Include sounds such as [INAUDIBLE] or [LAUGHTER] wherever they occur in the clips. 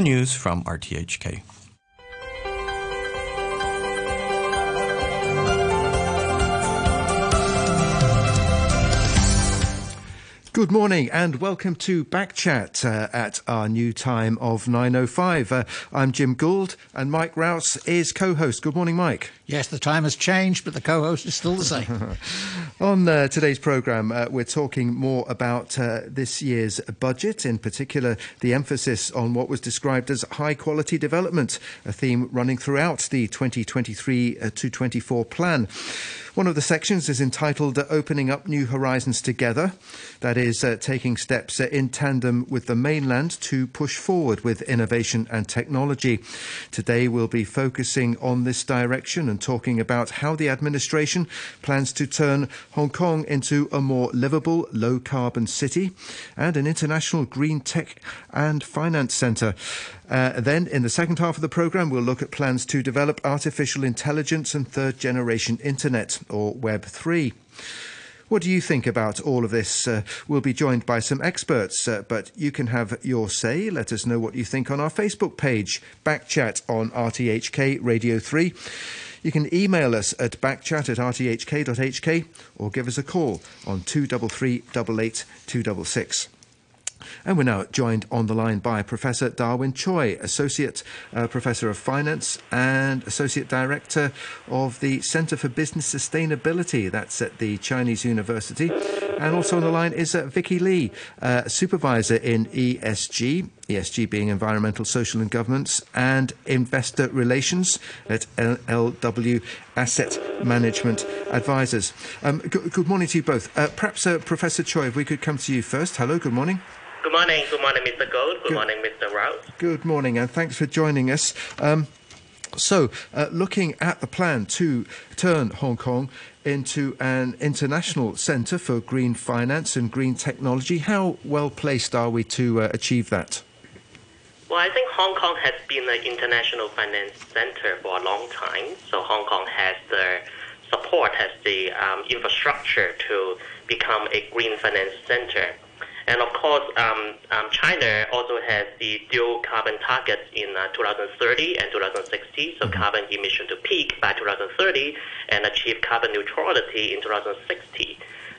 News from RTHK. Good morning and welcome to Backchat uh, at our new time of 9.05. Uh, I'm Jim Gould and Mike Rouse is co-host. Good morning, Mike. Yes, the time has changed, but the co-host is still the same. [LAUGHS] On uh, today's programme, uh, we're talking more about uh, this year's budget, in particular the emphasis on what was described as high-quality development, a theme running throughout the 2023 uh, to 24 plan. One of the sections is entitled Opening Up New Horizons Together. That is, uh, taking steps uh, in tandem with the mainland to push forward with innovation and technology. Today, we'll be focusing on this direction and talking about how the administration plans to turn Hong Kong into a more livable, low carbon city and an international green tech and finance centre. Uh, then, in the second half of the programme, we'll look at plans to develop artificial intelligence and third generation internet, or Web 3. What do you think about all of this? Uh, we'll be joined by some experts, uh, but you can have your say. Let us know what you think on our Facebook page, Backchat on RTHK Radio 3. You can email us at backchat at rthk.hk or give us a call on 233 88 266. And we're now joined on the line by Professor Darwin Choi, Associate uh, Professor of Finance and Associate Director of the Center for Business Sustainability. That's at the Chinese University. And also on the line is uh, Vicky Lee, uh, Supervisor in ESG, ESG being Environmental, Social and Governance, and Investor Relations at LW Asset Management Advisors. Um, good, good, morning to you both. Uh, perhaps, uh, Professor Choi, if we could come to you first. Hello, good morning. Good morning. Good morning, Mr. Gould. Good, good morning, Mr. Rouse. Good morning, and thanks for joining us. Um, so, uh, looking at the plan to turn Hong Kong into an international centre for green finance and green technology, how well placed are we to uh, achieve that? Well, I think Hong Kong has been an international finance centre for a long time. So, Hong Kong has the support, has the um, infrastructure to become a green finance centre. And of course, um, um, China also has the dual carbon targets in uh, 2030 and 2060, so mm-hmm. carbon emission to peak by 2030 and achieve carbon neutrality in 2060.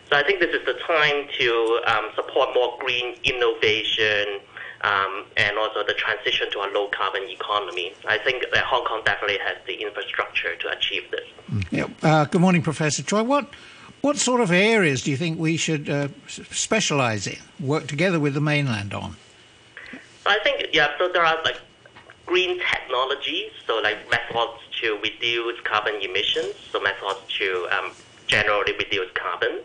So I think this is the time to um, support more green innovation um, and also the transition to a low carbon economy. I think that Hong Kong definitely has the infrastructure to achieve this. Mm-hmm. Yeah. Uh, good morning, Professor Choi. What what sort of areas do you think we should uh, specialise in, work together with the mainland on? I think, yeah, so there are like green technologies, so like methods to reduce carbon emissions, so methods to um, generally reduce carbon.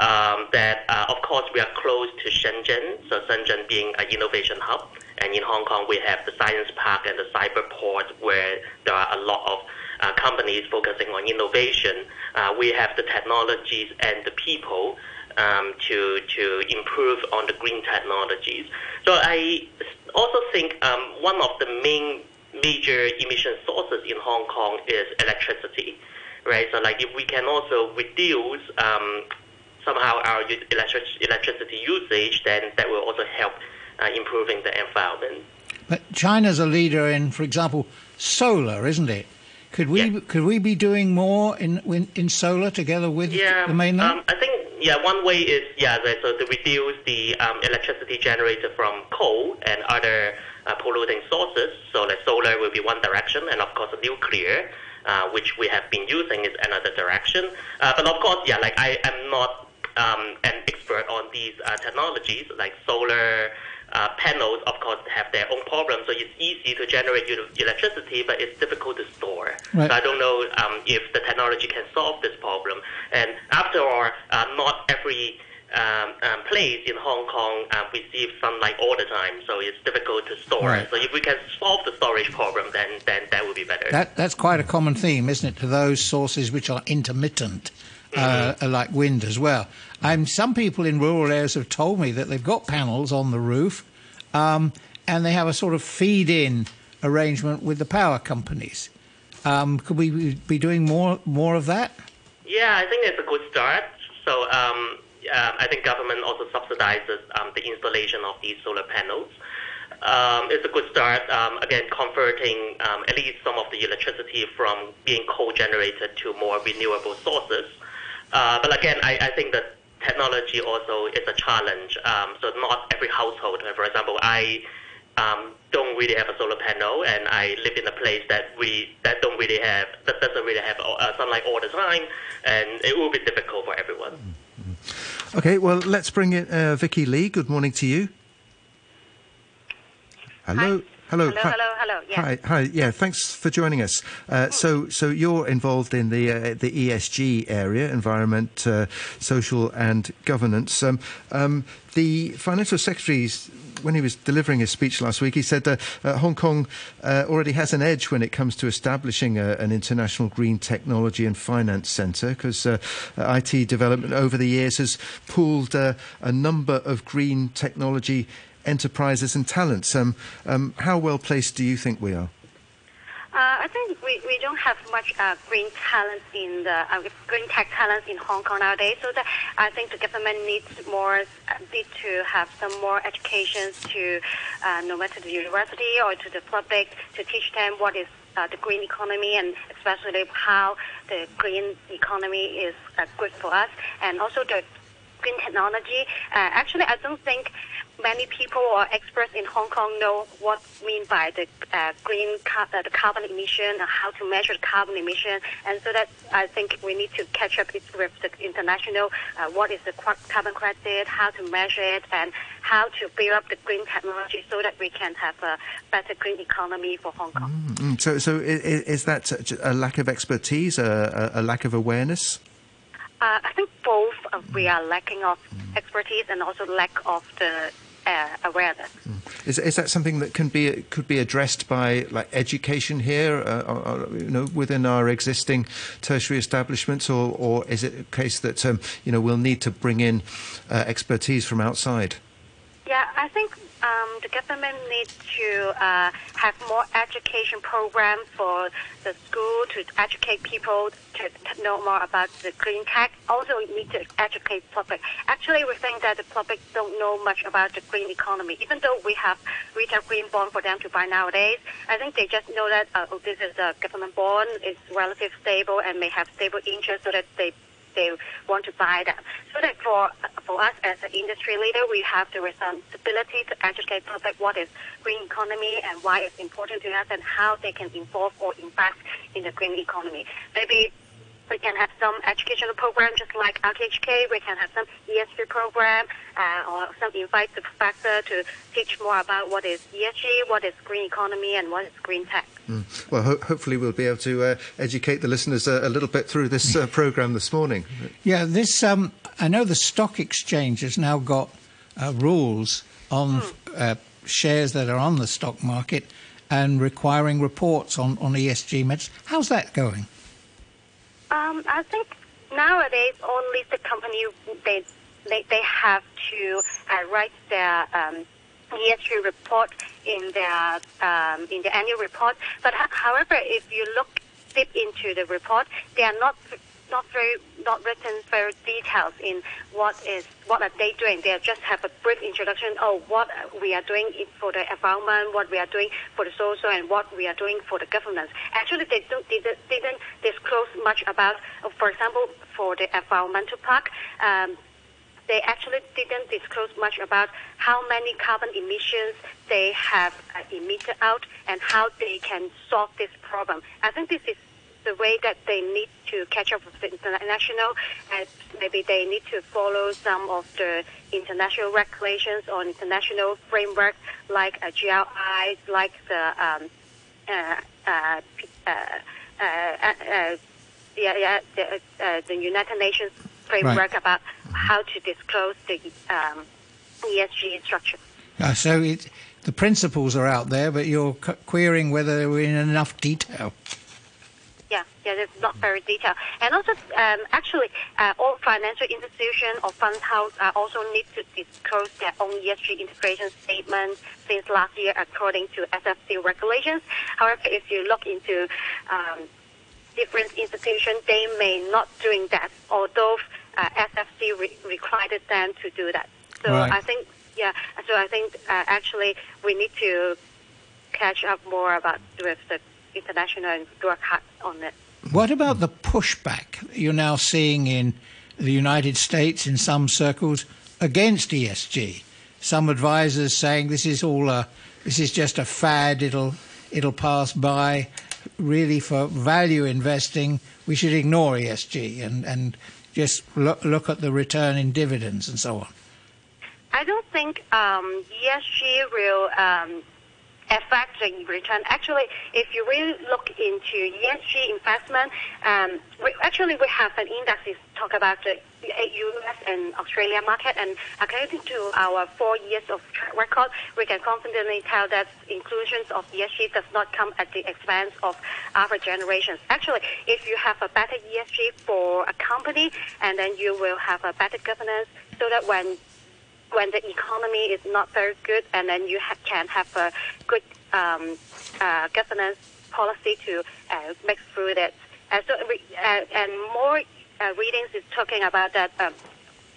Um, that, uh, of course, we are close to Shenzhen, so Shenzhen being an innovation hub. And in Hong Kong, we have the Science Park and the Cyberport, where there are a lot of uh, companies focusing on innovation. Uh, we have the technologies and the people um, to to improve on the green technologies. So I also think um, one of the main major emission sources in Hong Kong is electricity, right? So like if we can also reduce um, somehow our electric, electricity usage, then that will also help uh, improving the environment. But China's a leader in, for example, solar, isn't it? Could we yeah. could we be doing more in in, in solar together with yeah, the mainland? Um, I think yeah, one way is yeah, so to reduce the um, electricity generated from coal and other uh, polluting sources. So the solar will be one direction, and of course nuclear, uh, which we have been using, is another direction. Uh, but of course, yeah, like I am not um, an expert on these uh, technologies like solar uh, panels, of course, have their own problems. So it's easy to generate electricity, but it's difficult to store. Right. So I don't know um, if the technology can solve this problem. And after all, uh, not every um, um, place in Hong Kong uh, receives sunlight all the time, so it's difficult to store. Right. So if we can solve the storage problem, then then that would be better. That, that's quite a common theme, isn't it, to those sources which are intermittent. Uh, mm-hmm. like wind as well. Um, some people in rural areas have told me that they've got panels on the roof um, and they have a sort of feed in arrangement with the power companies. Um, could we be doing more more of that? Yeah, I think it's a good start. So um, uh, I think government also subsidizes um, the installation of these solar panels. um, it's a good start. Um, again, converting um, at least some of the electricity from being coal-generated to more renewable sources. Uh, but again, I, I think that technology also is a challenge. Um, so not every household, for example, I um, don't really have a solar panel, and I live in a place that we that don't really have that doesn't really have uh, sunlight all the time, and it will be difficult for everyone. Okay, well, let's bring in uh, Vicky Lee. Good morning to you. Hello. Hi. Hello. Hello, Hi. hello, hello. Yeah. Hi, hi. Yeah, thanks for joining us. Uh, so, so you're involved in the uh, the ESG area, environment, uh, social, and governance. Um, um, the financial secretary's when he was delivering his speech last week, he said that uh, Hong Kong uh, already has an edge when it comes to establishing a, an international green technology and finance centre because uh, IT development over the years has pooled uh, a number of green technology enterprises and talents. Um, um, how well placed do you think we are? Uh, I think we, we don't have much uh, green talent in the uh, green tech talent in Hong Kong nowadays. So that I think the government needs more uh, need to have some more education to uh, no matter the university or to the public to teach them what is uh, the green economy and especially how the green economy is uh, good for us and also the green technology. Uh, actually, I don't think many people or experts in Hong Kong know what mean by the uh, green car- uh, the carbon emission and how to measure the carbon emission. And so that I think we need to catch up with the international uh, what is the carbon credit, how to measure it, and how to build up the green technology so that we can have a better green economy for Hong Kong. Mm, so, so i- i- is that a lack of expertise, a a lack of awareness? Uh, I think both uh, we are lacking of expertise and also lack of the uh, awareness. Is, is that something that can be could be addressed by like education here, uh, or, or, you know, within our existing tertiary establishments, or, or is it a case that um, you know we'll need to bring in uh, expertise from outside? Yeah, I think um, the government needs to uh, have more education programs for the school to educate people to, know more about the green tech. Also, we need to educate public. Actually, we think that the public don't know much about the green economy. Even though we have retail green bond for them to buy nowadays, I think they just know that uh, oh, this is a government bond, it's relatively stable and may have stable interest, so that they they want to buy them. So that for for us as an industry leader, we have the responsibility to educate public what is green economy and why it's important to us and how they can involve or invest in the green economy. Maybe we can have some educational program just like RTHK. We can have some ESG program uh, or some invite the professor to teach more about what is ESG, what is green economy, and what is green tech. Well, ho- hopefully we'll be able to uh, educate the listeners a, a little bit through this uh, program this morning. Yeah, this. Um, I know the stock exchange has now got uh, rules on uh, shares that are on the stock market and requiring reports on, on ESG measures. How's that going? Um, I think nowadays only the company they they, they have to uh, write their um, ESG report in their um, in the annual report. But ho- however, if you look deep into the report, they are not not very not written very details in what is what are they doing. They just have a brief introduction. Oh, what we are doing for the environment, what we are doing for the social, and what we are doing for the governance. Actually, they don't, didn't, didn't disclose much about. For example, for the environmental park. Um, they actually didn't disclose much about how many carbon emissions they have uh, emitted out and how they can solve this problem. I think this is the way that they need to catch up with the international, and maybe they need to follow some of the international regulations or international framework like a GRI, like the um, uh, uh, uh, uh, uh, yeah, yeah, the, uh, the United Nations framework Right. about how to disclose the um, ESG. Uh, so it, the principles are out there, but you're querying whether they're in enough detail. Yeah, yeah, it's not very detailed. And also, um, actually, uh, all financial institutions or fund house uh, also need to disclose their own ESG integration statement since last year according to SFC regulations. However, if you look into um, different institutions, they may not doing that, although uh, SFC re- required them to do that. So Right. I think, Yeah, so I think uh, actually we need to catch up more about with the international and work hard on it. What about the pushback you're now seeing in the United States in some circles against ESG? Some advisors saying this is all a, this is just a fad. It'll it'll pass by. Really, for value investing, we should ignore ESG and and just look look at the return in dividends and so on. I don't think um, ESG will um, affect the return. Actually, if you really look into ESG investment, um, we, actually we have an index that talk about the U.S. and Australia market, and according to our four years of track record, we can confidently tell that inclusions of ESG does not come at the expense of other generations. Actually, if you have a better ESG for a company, and then you will have a better governance, so that when when the economy is not very good, and then you ha- can have a good um, uh, governance policy to uh, make through that. Uh, so, uh, and more uh, readings is talking about that um,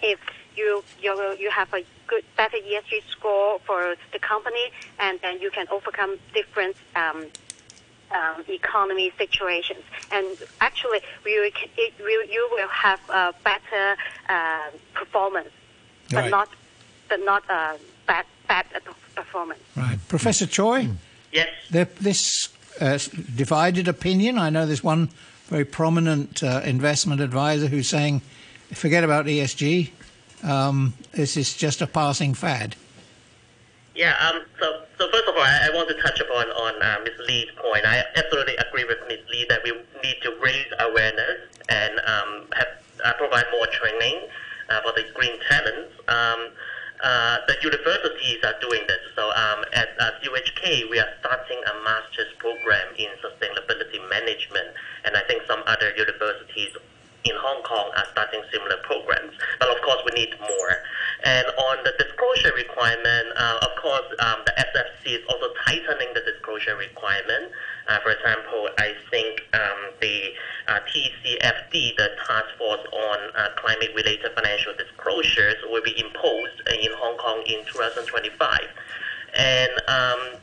if you you you have a good better ESG score for the company, and then you can overcome different. Um, um, economy situations, and actually, we will, it will, you will have a better uh, performance, but Right. not but not uh, bad bad performance. Right, Professor Choi. Yes. There, this uh, divided opinion. I know there's one very prominent uh, investment advisor who's saying, "Forget about ESG. Um, this is just a passing fad." Yeah. Um. So, so first of all, I, I want to touch upon on uh, Ms. Lee's point. I absolutely agree with Ms. Lee that we need to raise awareness and um, have uh, provide more training uh, for the green talents. Um, uh, the universities are doing this. So um, at uh, CUHK, we are starting a master's program in sustainability management, and I think some other universities in Hong Kong are starting similar programs. But of course, we need more. And on the disclosure requirement, uh, of course, um, the SFC is also tightening the disclosure requirement. Uh, for example, I think um, the uh, TCFD, the Task Force on uh, Climate-Related Financial Disclosures, will be imposed in Hong Kong in 2025. And um,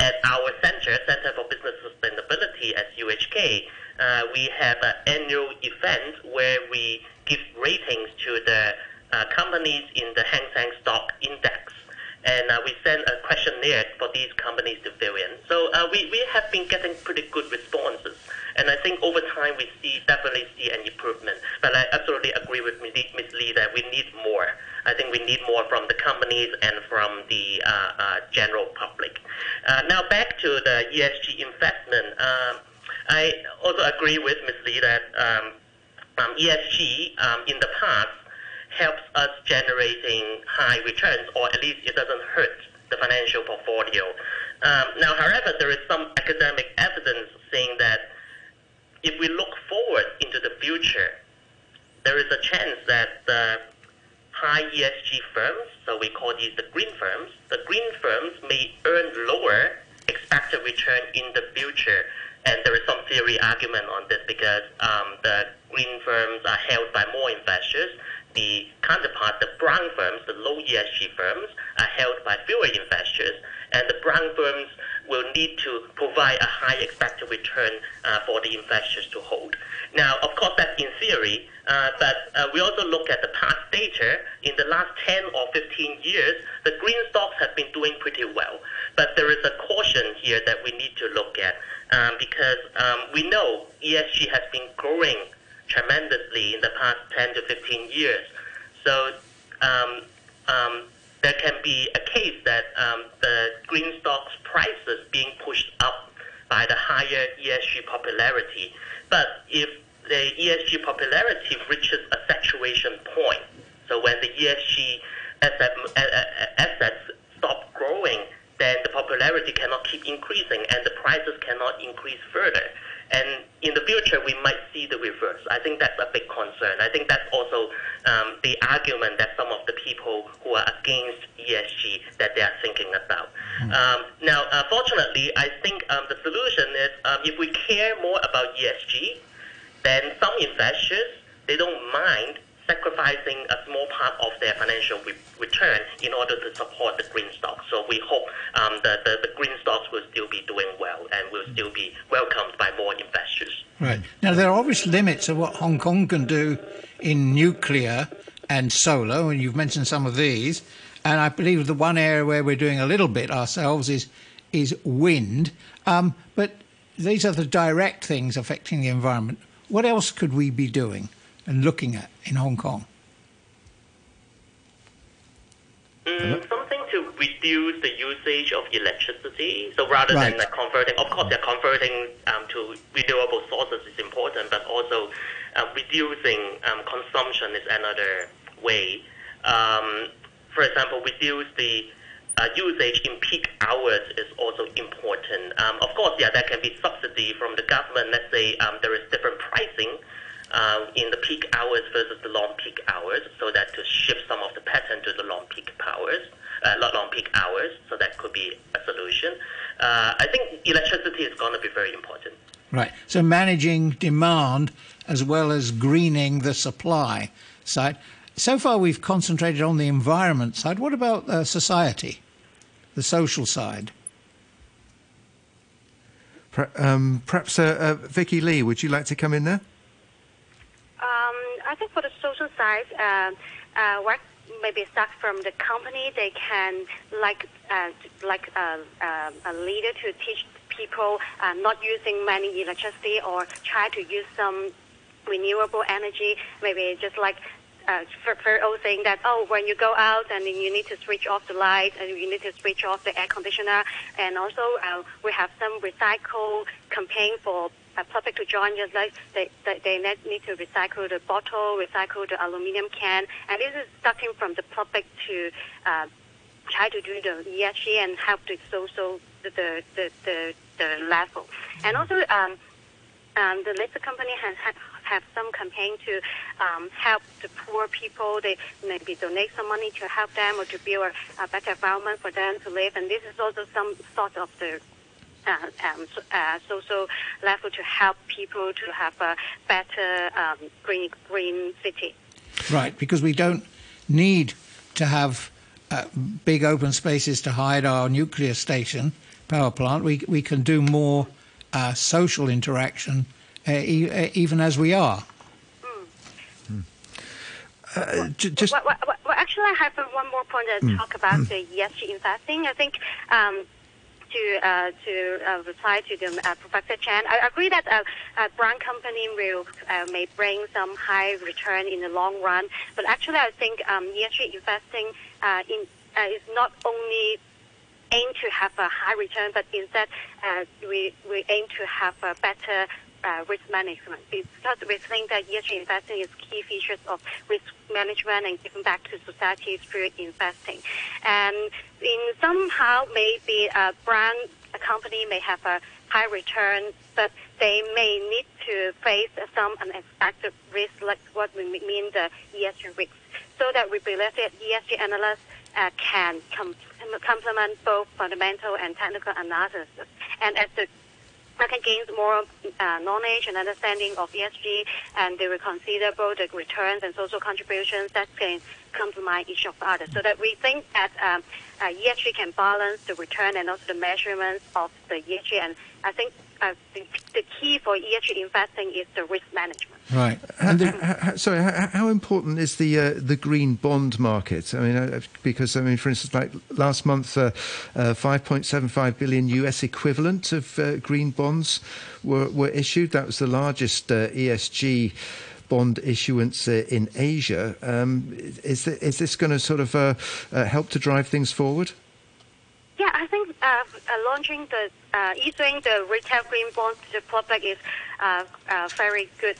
at our center, Center for Business Sustainability at CUHK, uh, we have an annual event where we give ratings to the uh, companies in the Hang Seng Stock Index. And uh, we send a questionnaire for these companies to fill in. So uh, we, we have been getting pretty good responses. And I think over time we see definitely see an improvement. But I absolutely agree with Ms. Lee that we need more. I think we need more from the companies and from the uh, uh, general public. Uh, now back to the ESG investment. Um, I also agree with Ms. Lee that um, um, ESG um, in the past helps us generating high returns, or at least it doesn't hurt the financial portfolio. Um, now, however, there is some academic evidence saying that if we look forward into the future, there is a chance that the high ESG firms, so we call these the green firms, the green firms may earn lower expected return in the future. And there is some theory argument on this because um, the green firms are held by more investors. The counterpart, the brown firms, the low ESG firms, are held by fewer investors. And the brown firms will need to provide a high expected return uh, for the investors to hold. Now, of course, that's in theory, uh, but uh, we also look at the past data. In the last 10 or 15 years, the green stocks have been doing pretty well. But there is a caution here that we need to look at um, because um, we know ESG has been growing tremendously in the past 10 to 15 years. So um, um, there can be a case that um, the green stocks prices being pushed up by the higher ESG popularity. But if the ESG popularity reaches a saturation point, so when the ESG asset, assets stop growing, then the popularity cannot keep increasing and the prices cannot increase further. And in the future, we might see the reverse. I think that's a big concern. I think that's also um, the argument that some of the people who are against ESG that they are thinking about. Um, now, uh, fortunately, I think um, the solution is um, if we care more about ESG, then some investors they don't mind sacrificing a small part of their financial re- return in order to support the green stocks. So we hope um, that the, the green stocks will still be doing well and will still be welcomed by more investors. Right. Now, there are obvious limits of what Hong Kong can do in nuclear and solar, and you've mentioned some of these. And I believe the one area where we're doing a little bit ourselves is is wind. Um, but these are the direct things affecting the environment. What else could we be doing and looking at in Hong Kong? Mm, something to reduce the usage of electricity. So rather Right. than like converting, of course, they're converting um, to renewable sources is important, but also uh, reducing um, consumption is another way. Um, for example, reduce the uh, usage in peak hours is also important. Um, of course, yeah, there can be subsidy from the government. Let's say um, there is different pricing uh, in the peak hours versus the long peak hours, so that to shift some of the pattern to the long peak hours, uh, not long peak hours. So that could be a solution. Uh, I think electricity is going to be very important. Right. So managing demand as well as greening the supply side. So far, we've concentrated on the environment side. What about uh, society, the social side? Um, perhaps, uh, uh, Vicky Lee, would you like to come in there? Um, I think for the social side, um, uh, what maybe start from the company, they can like uh, like uh, uh, a leader to teach people uh, not using many electricity or try to use some renewable energy. Maybe just like uh, for all saying that oh when you go out and you need to switch off the light and you need to switch off the air conditioner and also uh, we have some recycle campaign for uh, public to join just like they, they, they need to recycle the bottle recycle the aluminum can and this is starting from the public to uh, try to do the ESG and help the social the the the, the, the level and also um, um, the listed company has had have some campaign to um, help the poor people. They maybe donate some money to help them or to build a, a better environment for them to live. And this is also some sort of the um, so, uh, social level to help people to have a better um, green green city. Right, because we don't need to have uh, big open spaces to hide our nuclear station power plant. We we can do more uh, social interaction uh, e- uh, even as we are. Uh, j- just Well, well, well, well, actually, I have uh, one more point to talk about the ESG investing. I think um, to uh, to uh, reply to the uh, Professor Chan, I agree that uh, a brand company will uh, may bring some high return in the long run. But actually, I think um, ESG investing uh, in uh, is not only aim to have a high return, but instead uh, we we aim to have a better uh, risk management because we think that ESG investing is key features of risk management and giving back to society through investing. And in somehow maybe a brand a company may have a high return, but they may need to face some unexpected risk, like what we mean the ESG risks. So that we believe that ESG analysts uh, can com- complement both fundamental and technical analysis. And as the market gains more uh, knowledge and understanding of ESG, and they will consider both the returns and social contributions that can complement each of the other. So that we think that um, uh, ESG can balance the return and also the measurements of the ESG. And I think uh, the, the key for ESG investing is the risk management. Right. And the, h- h- sorry, h- how important is the uh, the green bond market? I mean, uh, because I mean, for instance, like last month, uh, uh, 5.75 billion US equivalent of uh, green bonds were were issued. That was the largest uh, ESG bond issuance uh, in Asia. Um, is th- is this going to sort of uh, uh, help to drive things forward? Yeah, I think uh, uh, launching the uh, issuing the retail green bonds to the public is uh, uh, very good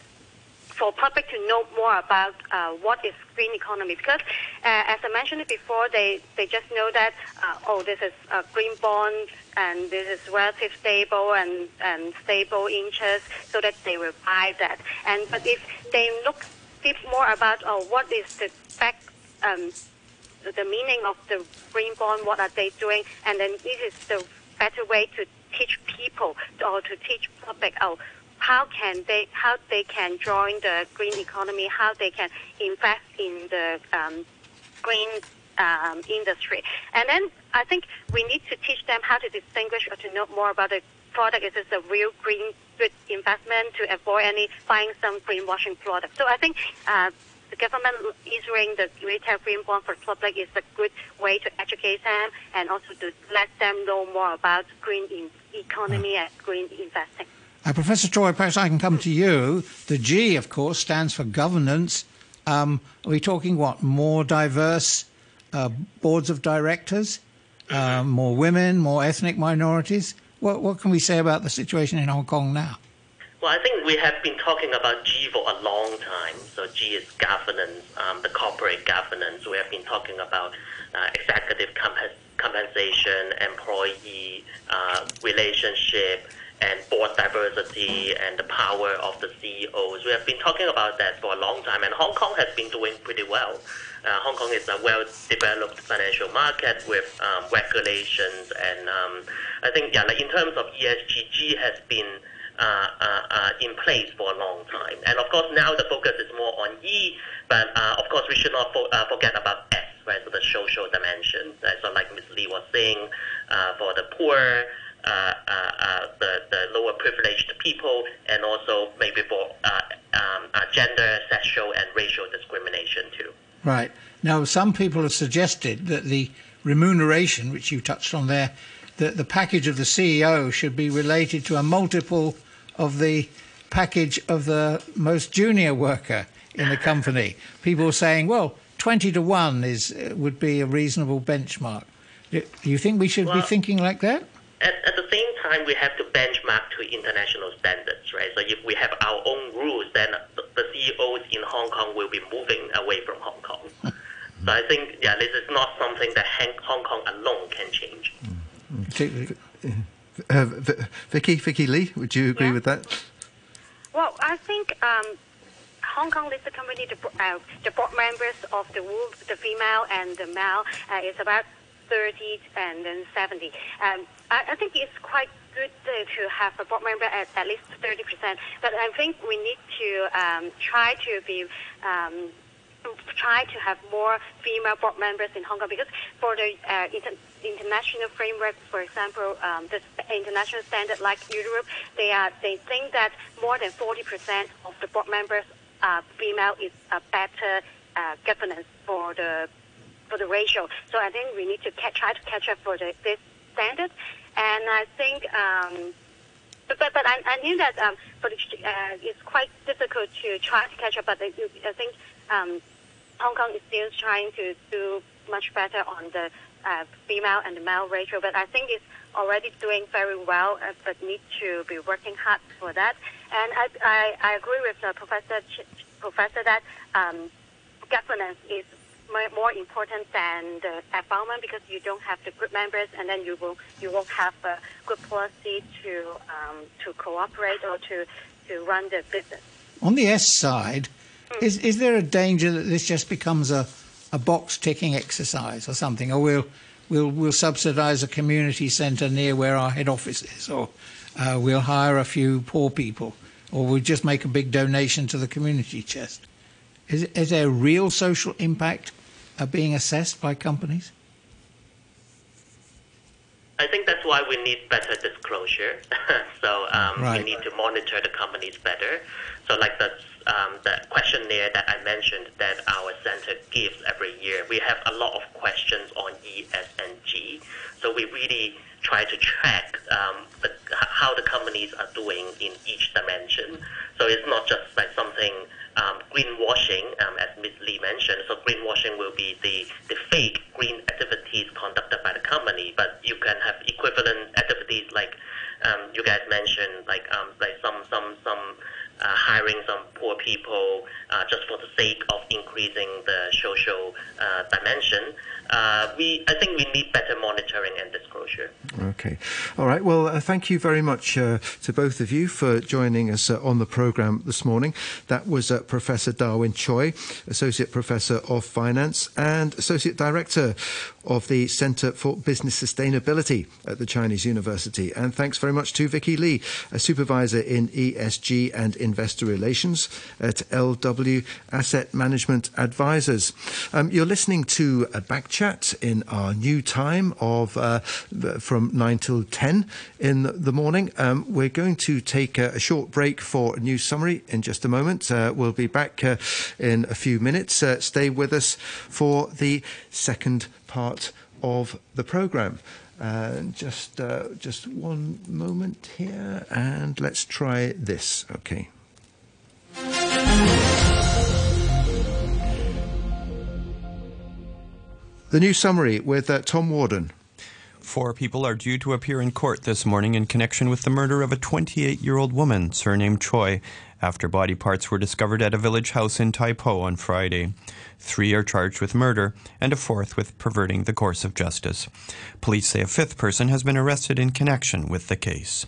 for public to know more about uh, what is green economy because uh, as I mentioned before, they, they just know that uh, oh this is a green bond and this is relative stable and, and stable interest, so that they will buy that. And but if they look deep more about oh what is the fact, um, the meaning of the green bond, what are they doing, and then this is the better way to teach people or to teach public, oh, how can they how they can join the green economy, how they can invest in the um, green um, industry. And then I think we need to teach them how to distinguish or to know more about the product. Is this a real green good investment to avoid any buying some greenwashing product? So I think. Uh, the government issuing the retail green bond for the public is a good way to educate them and also to let them know more about green economy and green investing. Uh, Professor Choi, perhaps I can come to you. The G, of course, stands for governance. Um, are we talking what? More diverse uh, boards of directors, uh, more women, more ethnic minorities? What, what can we say about the situation in Hong Kong now? Well, I think we have been talking about G for a long time. So G is governance, um, the corporate governance. We have been talking about uh, executive comp- compensation, employee uh, relationship, and board diversity, and the power of the CEOs. We have been talking about that for a long time, and Hong Kong has been doing pretty well. Uh, Hong Kong is a well-developed financial market with um, regulations, and um, I think yeah, like in terms of ESG, has been uh, uh, uh, in place for a long time. And of course, now the focus is more on E, but uh, of course, we should not fo- uh, forget about S, right? So the social dimension. Right? So, like Ms. Lee was saying, for the poor, uh, uh, uh, the, the lower privileged people, and also maybe for uh, um, uh, gender, sexual, and racial discrimination too. Right. Now, some people have suggested that the remuneration, which you touched on there, that the package of the CEO should be related to a multiple of the package of the most junior worker in the company. People are saying, well, 20 to 1 is, would be a reasonable benchmark. Do you think we should be thinking like that? At, at the same time, we have to benchmark to international standards, right? So if we have our own rules, then the, the CEOs in Hong Kong will be moving away from Hong Kong. [LAUGHS] so I think, yeah, this is not something that Hong Hong Kong alone can change. Particularly- Uh, Vicky, Vicky Lee, would you agree Yeah. with that? Well, I think um, Hong Kong listed company, the, bo- uh, the board members of the wo- the female and the male uh, is about 30 and then 70. Um, I, I think it's quite good uh, to have a board member at at least 30%, but I think we need to um, try to be um, try to have more female board members in Hong Kong because for the uh, inter- international framework, for example, um, the international standard like Europe, they are they think that more than 40% of the board members are female is a better uh, governance for the for the ratio. So I think we need to ca- try to catch up for the, this standard, and I think. Um, but, but, but I, I knew that um, for the, uh, it's quite difficult to try to catch up. But I, I think um, Hong Kong is still trying to do much better on the uh, female and the male ratio. But I think it's already doing very well, uh, but need to be working hard for that. And I, I, I agree with uh, Professor Ch- Professor that um, governance is more important than the environment because you don't have the good members, and then you will you won't have a good policy to um, to cooperate or to to run the business. On the S side, is is there a danger that this just becomes a, a box ticking exercise or something, or we'll we'll we'll subsidise a community centre near where our head office is, or uh, we'll hire a few poor people, or we'll just make a big donation to the community chest? Is is there a real social impact uh, being assessed by companies? I think that's why we need better disclosure. [LAUGHS] so um, Right. we need to monitor the companies better. So like the um, the questionnaire that I mentioned that our center gives every year, we have a lot of questions on E, S, and G. So we really try to track um, the, how the companies are doing in each dimension. So it's not just like something um, greenwashing, um, as Ms. Lee mentioned. So greenwashing will be the, the fake green activities conducted by the company, but you can have equivalent activities like um, you guys mentioned, like um, like some some some uh, hiring some poor people uh, just for the sake of increasing the social uh, dimension. Uh, we, I think we need better monitoring and disclosure. Okay. All right. Well, uh, thank you very much uh, to both of you for joining us uh, on the programme this morning. That was uh, Professor Darwin Choi, Associate Professor of Finance and Associate Director of the Centre for Business Sustainability at the Chinese University. And thanks very much to Vicky Lee, a Supervisor in ESG and Investor Relations at LW Asset Management Advisors. Um, you're listening to a back chat in our new time of uh, from 9 till 10 in the morning. Um, we're going to take a, a, short break for a news summary in just a moment. Uh, we'll be back uh, in a few minutes. Uh, stay with us for the second part of the programme. Uh, just uh, just one moment here, and let's try this. Okay. The new summary with uh, Tom Warden. Four people are due to appear in court this morning in connection with the murder of a 28 year old woman, surnamed Choi, after body parts were discovered at a village house in Tai Po on Friday. Three are charged with murder, and a fourth with perverting the course of justice. Police say a fifth person has been arrested in connection with the case.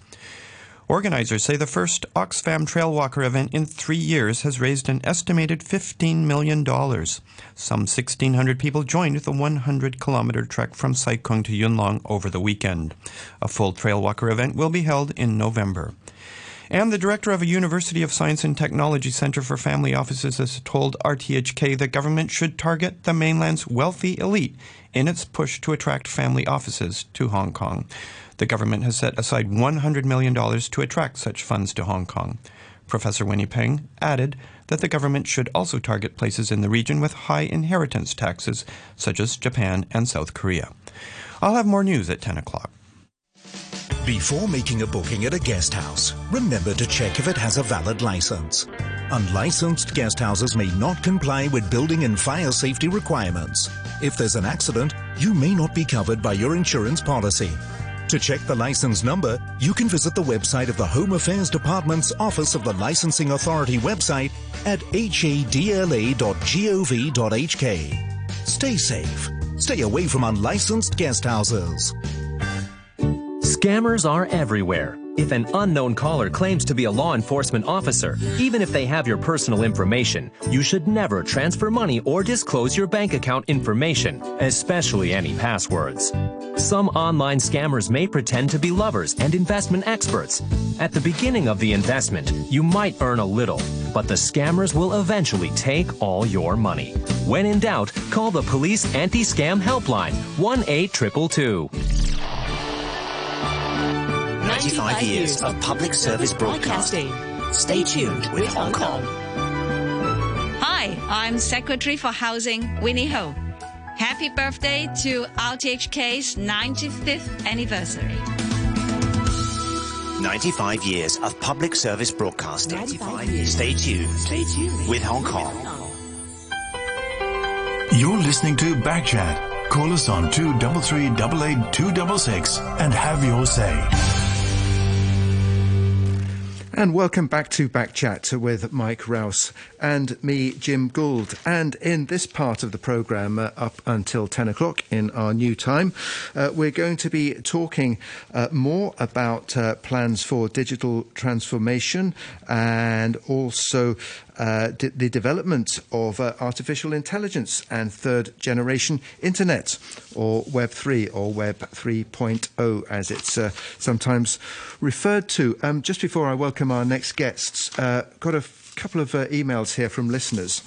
Organizers say the first Oxfam Trailwalker event in three years has raised an estimated $15 million. Some 1,600 people joined the 100 kilometer trek from Sai Kung to Yuen Long over the weekend. A full Trailwalker event will be held in November. And the director of a University of Science and Technology Center for Family Offices has told RTHK the government should target the mainland's wealthy elite in its push to attract family offices to Hong Kong. The government has set aside $100 million to attract such funds to Hong Kong. Professor Winnie Peng added that the government should also target places in the region with high inheritance taxes, such as Japan and South Korea. I'll have more news at 10 o'clock. Before making a booking at a guest house, remember to check if it has a valid license. Unlicensed guest houses may not comply with building and fire safety requirements. If there's an accident, you may not be covered by your insurance policy. To check the license number, you can visit the website of the Home Affairs Department's Office of the Licensing Authority website at hadla.gov.hk. Stay safe. Stay away from unlicensed guest houses. Scammers are everywhere. If an unknown caller claims to be a law enforcement officer, even if they have your personal information, you should never transfer money or disclose your bank account information, especially any passwords. Some online scammers may pretend to be lovers and investment experts. At the beginning of the investment, you might earn a little, but the scammers will eventually take all your money. When in doubt, call the police anti-scam helpline 1-822. 95 years of public service broadcasting. Stay tuned with Hong Kong. Hi, I'm Secretary for Housing, Winnie Ho. Happy birthday to RTHK's 95th anniversary. 95 years of public service broadcasting. 95 years. Stay tuned. Stay tuned with Hong Kong. You're listening to Backchat. Call us on 233 266 and have your say. And welcome back to Backchat with Mike Rouse and me, Jim Gould. And in this part of the programme, uh, up until 10 o'clock in our new time, uh, we're going to be talking uh, more about uh, plans for digital transformation and also uh, d- the development of uh, artificial intelligence and third generation internet, or Web 3 or Web 3.0, as it's uh, sometimes referred to. Um, just before I welcome our next guests, uh, got a f- couple of uh, emails here from listeners.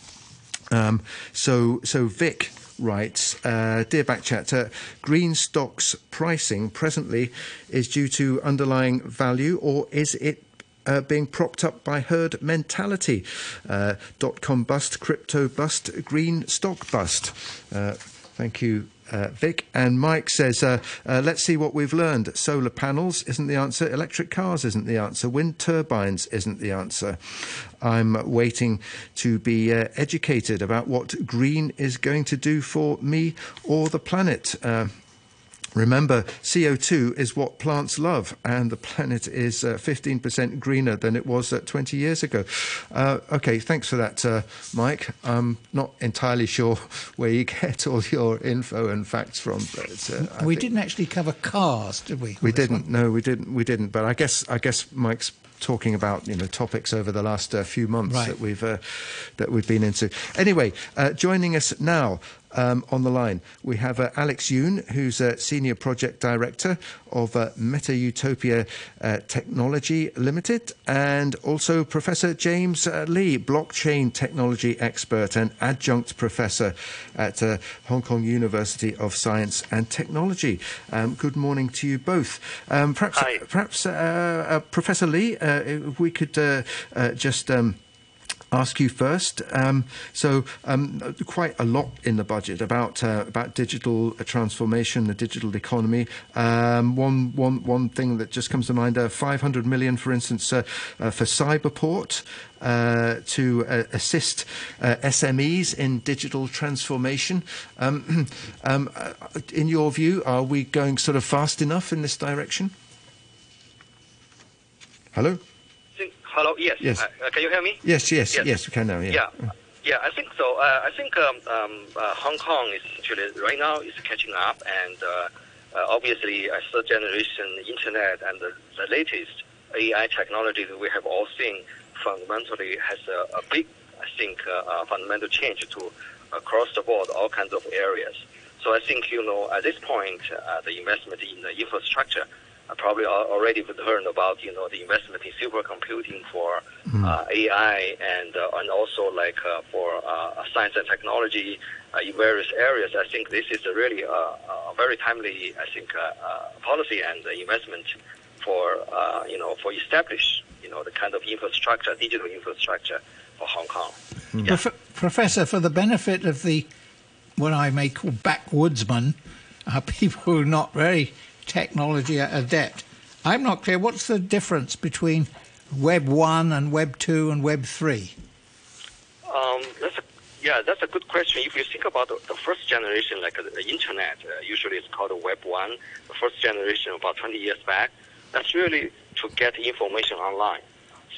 Um, so, so Vic writes, uh, Dear Backchat, uh, green stocks pricing presently is due to underlying value or is it uh, being propped up by herd mentality. Uh, dot com bust, crypto bust, green stock bust. Uh, thank you. Uh, Vic and Mike says, uh, uh, let's see what we've learned. Solar panels isn't the answer. Electric cars isn't the answer. Wind turbines isn't the answer. I'm waiting to be educated about what green is going to do for me or the planet. Remember, CO2 is what plants love, and the planet is uh, 15% greener than it was uh, 20 years ago. Uh, okay, thanks for that, uh, Mike. I'm not entirely sure [LAUGHS] where you get [LAUGHS] all your info and facts from. But, uh, we didn't actually cover cars, did we? We didn't. One? No, we didn't. We didn't. But I guess I guess Mike's talking about you know topics over the last uh, few months right. that we've uh, that we've been into. Anyway, uh, joining us now um, on the line. We have uh, Alex Yoon, who's a Senior Project Director of uh, Meta Utopia uh, Technology Limited, and also Professor James uh, Lee, Blockchain Technology Expert and Adjunct Professor at uh, Hong Kong University of Science and Technology. Um, good morning to you both. Um, perhaps, perhaps uh, Professor Lee, if we could just. Um, ask you first. Um, so, um, quite a lot in the budget about uh, about digital transformation, the digital economy. Um, one, one, one thing that just comes to mind: uh, 500 million, for instance, uh, uh for Cyberport. Uh, to uh, assist SMEs in digital transformation. Um, [CLEARS THROAT] um, in your view, are we going sort of fast enough in this direction? Hello? Hello. Yes. Yes. Uh, uh, can you hear me? Yes. Yes. Yes. yes we can now. Yeah. Yeah. Yeah, I think so. Uh, I think um, um, uh, Hong Kong is actually right now is catching up, and uh, uh, obviously, a third generation internet and the, the, latest AI technology that we have all seen fundamentally has a, a big, I think, fundamental change to across the board all kinds of areas. So I think you know at this point, the investment in the infrastructure probably already heard about you know the investment in supercomputing for mm. uh, AI and uh, and also like uh, for uh, science and technology uh, in various areas. I think this is a really uh, a very timely I think policy and investment for you know for establish you know the kind of infrastructure, digital infrastructure for Hong Kong. Mm. Yeah. Prof- Professor, for the benefit of the what I may call backwoodsmen, [LAUGHS] people who are not very technology adept. I'm not clear. What's the difference between Web 1 and Web 2 and Web 3? Um, that's a, yeah, that's a good question. If you think about the, first generation, like uh, the internet, uh, usually it's called Web 1, the first generation about 20 years back, that's really to get information online.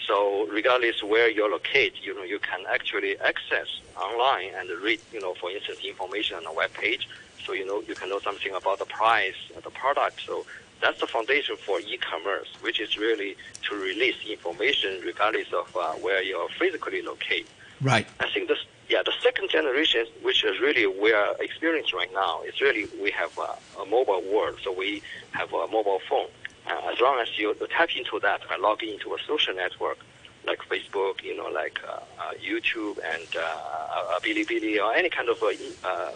So regardless where you're located, you know, you can actually access online and read, you know, for instance, information on a web page so you know you can know something about the price of the product. So that's the foundation for e-commerce, which is really to release information regardless of uh, where you're physically located. Right. I think this, yeah, the second generation, which is really we are experiencing right now, is really we have a, a mobile world. So we have a mobile phone. Uh, as long as you tap into that and log into a social network, like Facebook, you know, like uh, uh, YouTube and uh, uh, Bilibili or any kind of uh, uh, uh,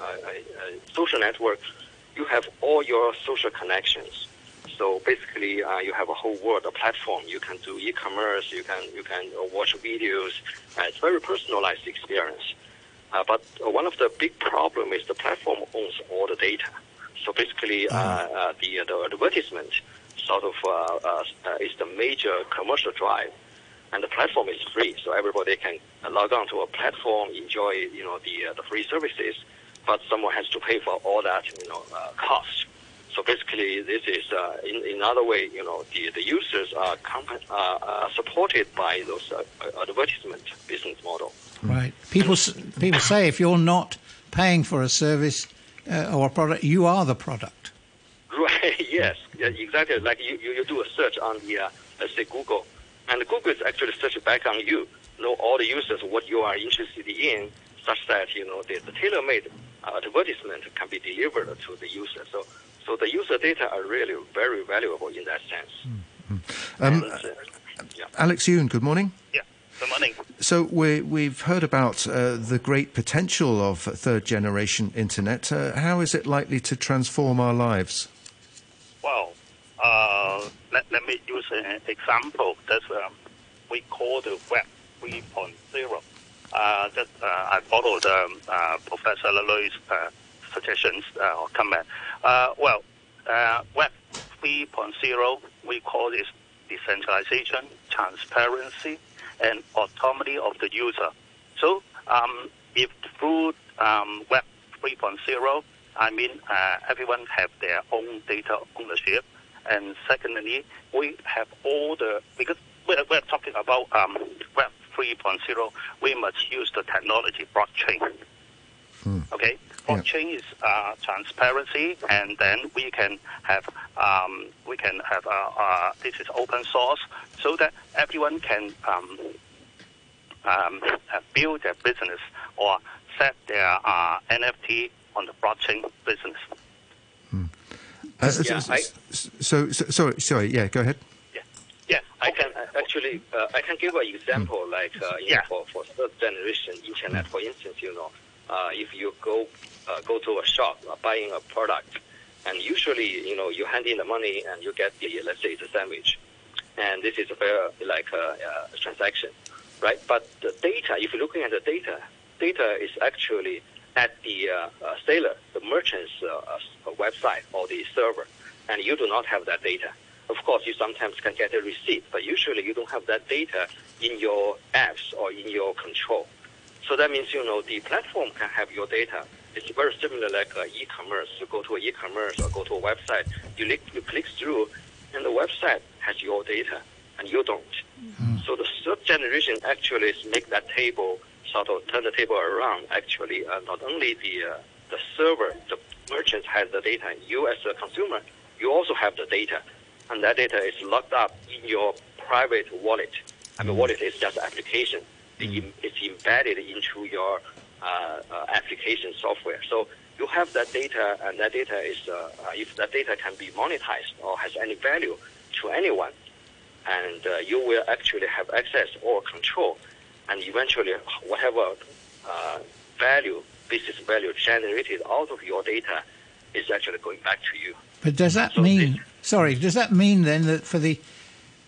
social network, you have all your social connections. So basically, you have a whole world, a platform. You can do e-commerce. You can you can watch videos. it's a very personalized experience. but one of the big problem is the platform owns all the data. So basically, mm-hmm. the the advertisement sort of is the major commercial drive and the platform is free, so everybody can log on to a platform, enjoy you know the uh, the free services, but someone has to pay for all that you know uh, cost. So basically, this is uh, in in other way, you know, the the users are comp- uh, supported by those uh, advertisement business model. Right. People people say if you're not paying for a service uh, or a product, you are the product. [LAUGHS] Right. yes. Exactly. Like you, you, you do a search on the uh, let's say Google and Google is actually searching back on you, know all the users what you are interested in, such that you know the, the tailor-made uh, advertisement can be delivered to the user. So, so the user data are really very valuable in that sense. Mm-hmm. Um, and, uh, yeah. Alex Yuen, good morning. Yeah. Good morning. So we, we've heard about uh, the great potential of third generation internet. Uh, how is it likely to transform our lives? Well, uh, let, let me use an example that um, we call the Web 3.0. Uh, that, uh, I followed um, uh, Professor Lui's uh, suggestions uh, or comment. Uh, well, Web 3.0, we call this decentralization, transparency, and autonomy of the user. So, um, if through um, Web 3.0, I mean, everyone have their own data ownership. And secondly, we have all the, because we're, we're talking about um, Web 3.0, we must use the technology blockchain. Okay, blockchain is uh, transparency, and then we can have um, we can have uh, uh, this is open source, so that everyone can um, um, build their business or set their uh, NFT on the blockchain business. Uh, so, Yeah, so, I- so, so- sorry, sorry, yeah, go ahead. Yeah, yeah I can actually uh, I can give an example like uh, know, for for third generation internet. For instance, you know, uh, if you go uh, go to a shop uh, buying a product, and usually you know you hand in the money and you get the let's say a sandwich, and this is a very like a transaction, right? But the data, if you're looking at the data, data is actually at the uh, uh, seller, the merchant's uh, website or the server, and you do not have that data. Of course, you sometimes can get a receipt, but usually you don't have that data in your apps or in your control. So that means you know the platform can have your data. It's very similar like uh, e-commerce. You go to an e-commerce or go to a website, you, lick, you click through, and the website has your data, and you don't. So the third generation actually is make that table sort of turn the table around. Actually, uh, not only the uh, the server, the merchant has the data. You as a consumer, you also have the data, and that data is locked up in your private wallet. I mean, wallet is just application. Em- It's embedded into your uh, uh, application software. So you have that data, and that data is uh, uh, if that data can be monetized or has any value to anyone, and uh, you will actually have access or control, and eventually whatever uh, value, business value generated out of your data is actually going back to you. But does that mean, sorry, does that mean then that for the